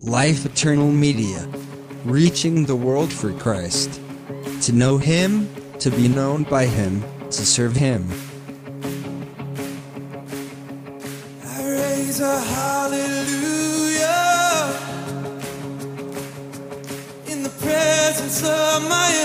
Life Eternal Media, reaching the world for Christ. To know Him, to be known by Him, to serve Him. I raise a hallelujah in the presence of my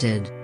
be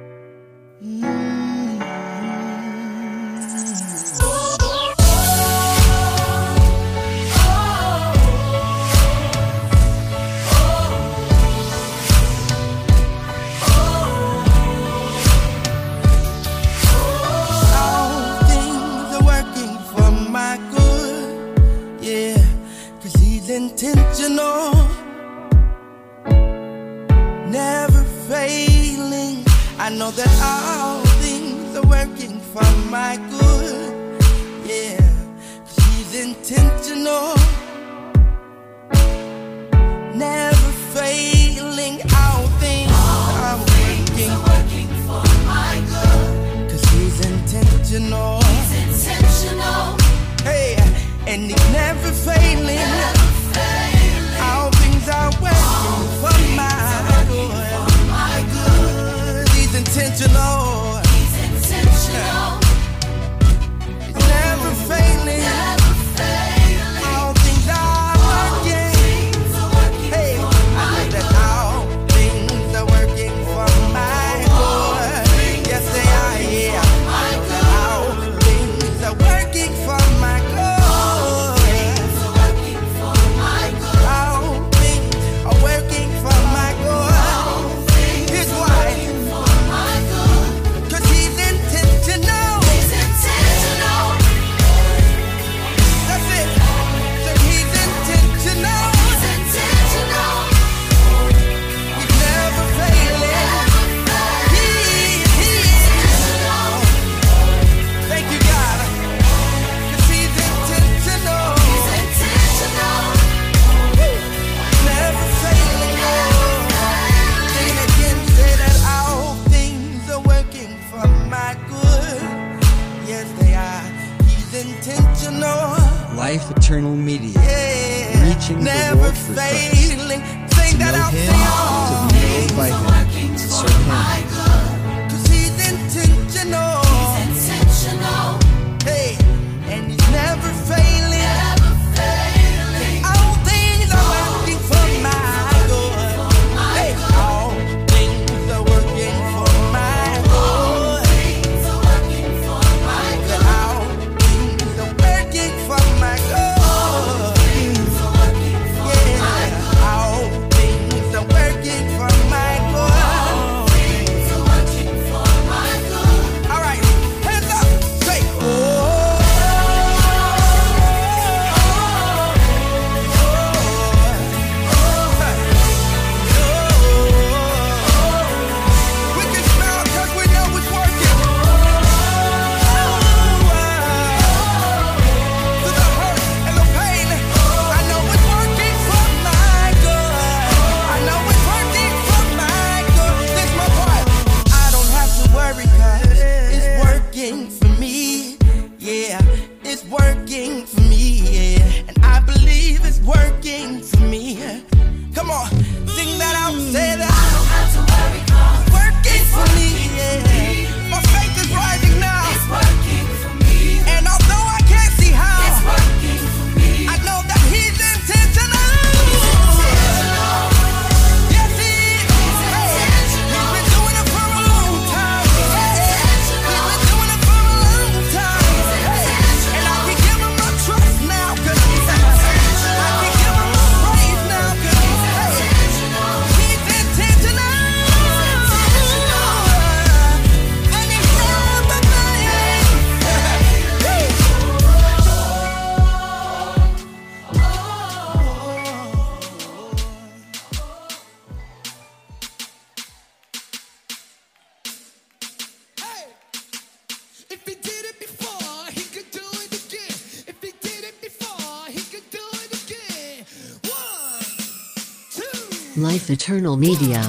Life Eternal Media.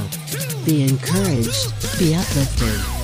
Be encouraged, be uplifted.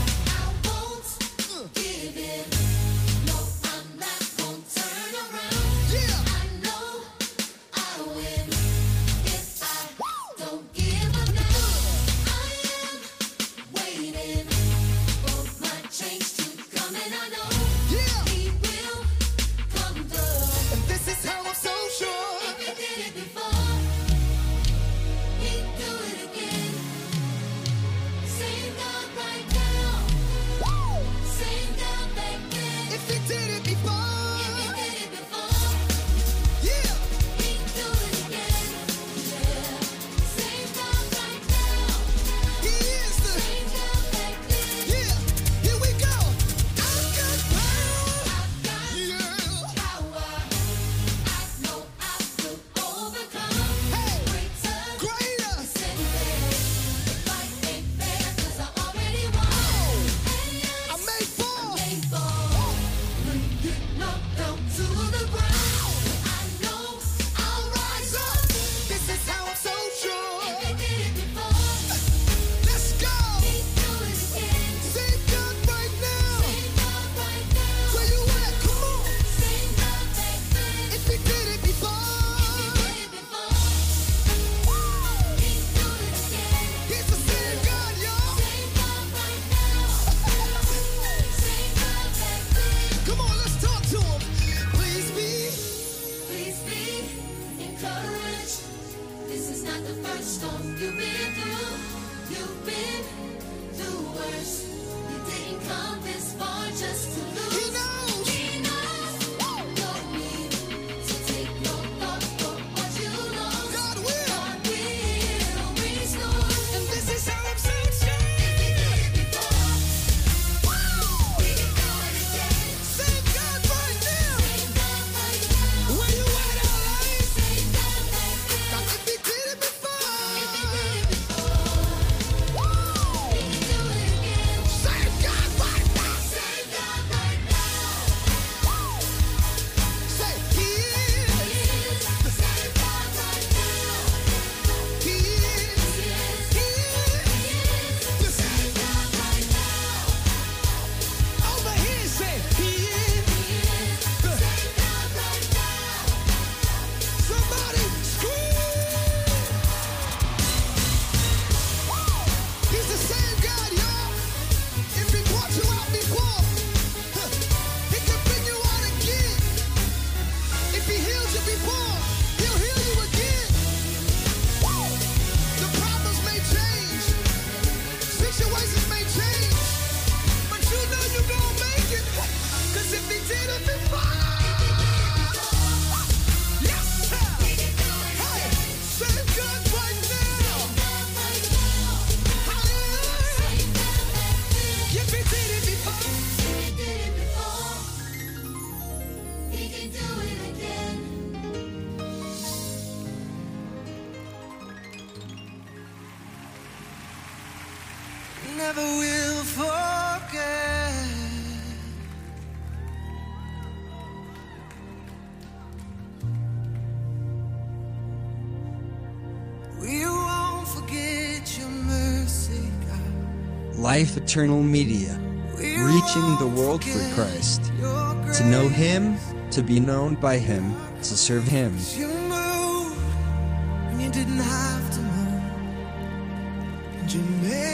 Life Eternal Media, reaching the world for Christ. To know Him, to be known by Him, to serve Him. You didn't have to move, and you made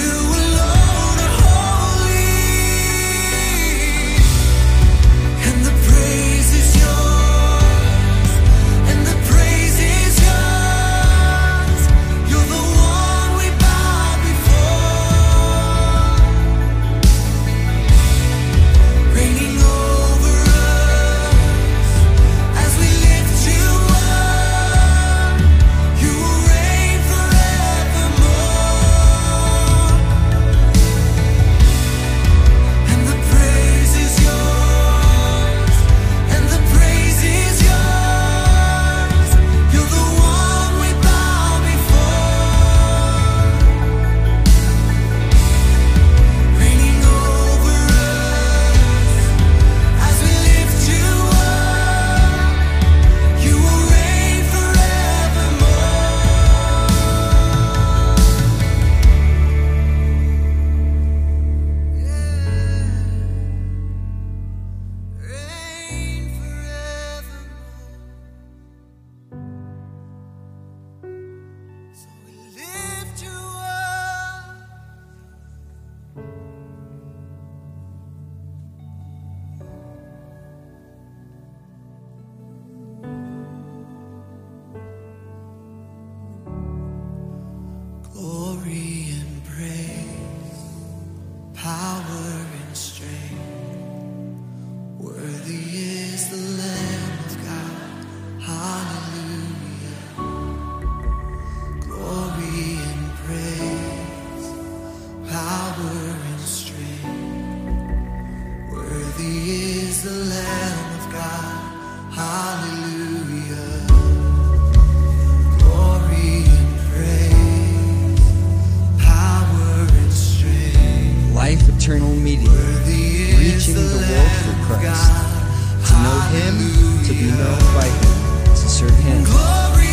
you eternal reaching the world for Christ. To know Him, to be known by Him, to serve Him.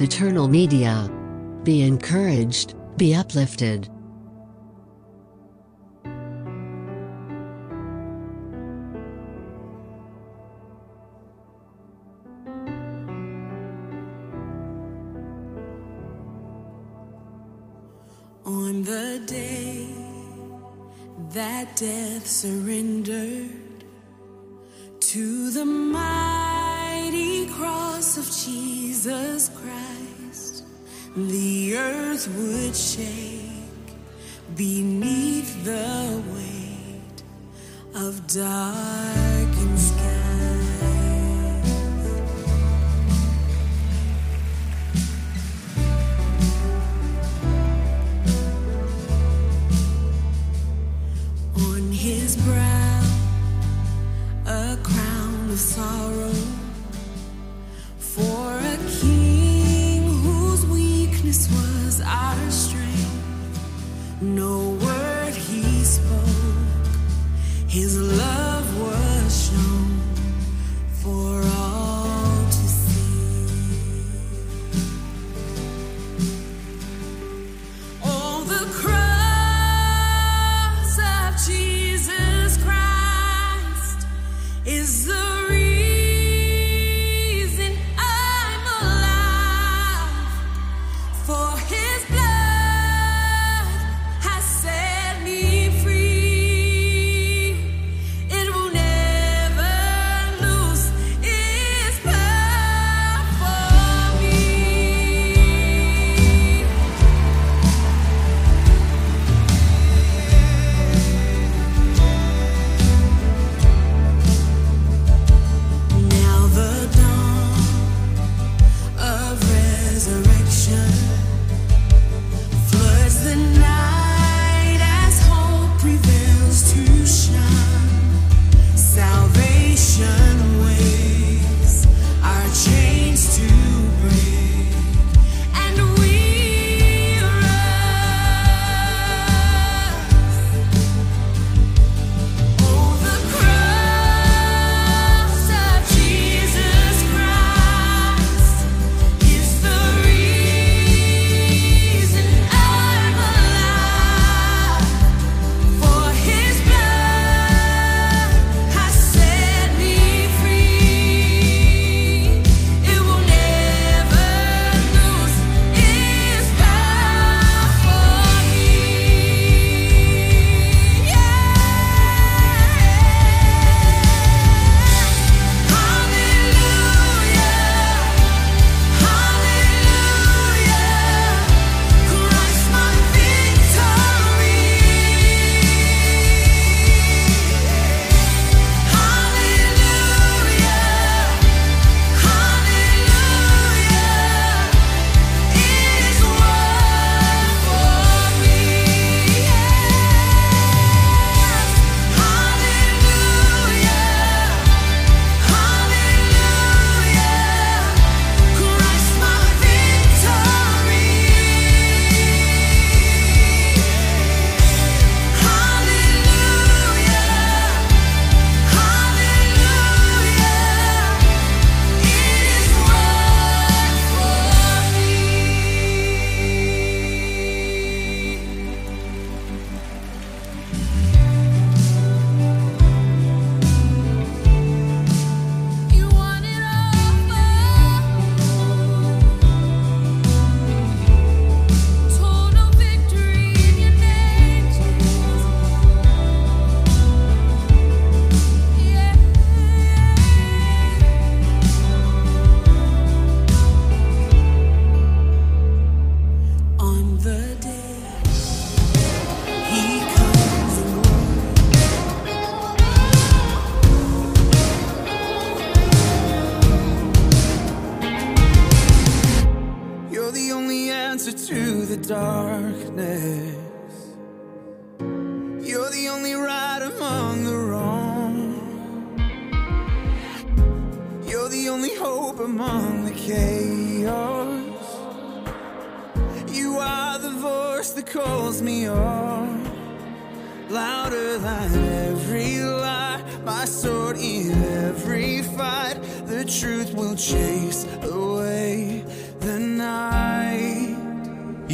Eternal Media. Be encouraged, be uplifted. On the day that death surrendered to the mighty cross of Jesus Christ the earth would shake beneath the weight of dark. the darkness. You're the only right among the wrong. You're the only hope among the chaos. You are the voice that calls me on. Louder than every lie, my sword in every fight. The truth will chase away the night.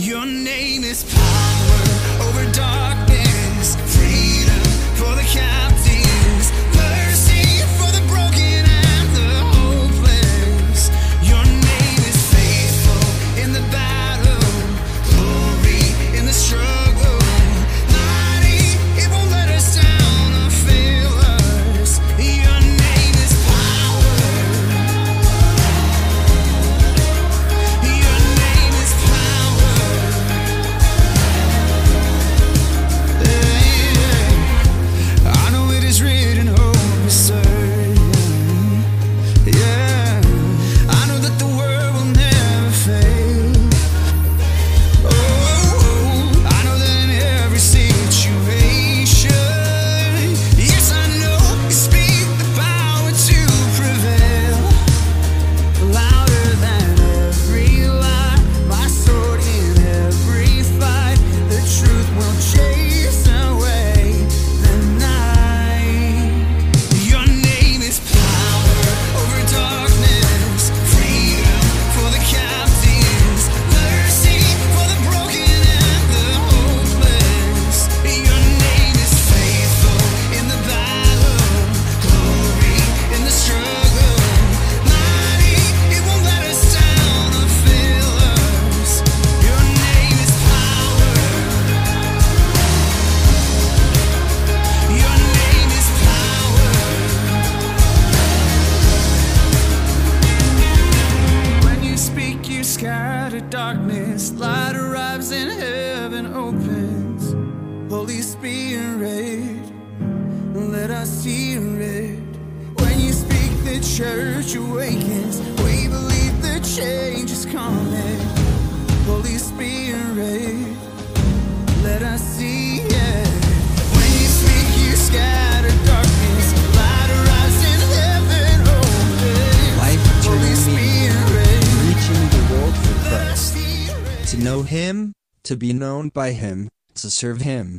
Your name is power over darkness, freedom for the cow. To be known by Him, to serve Him.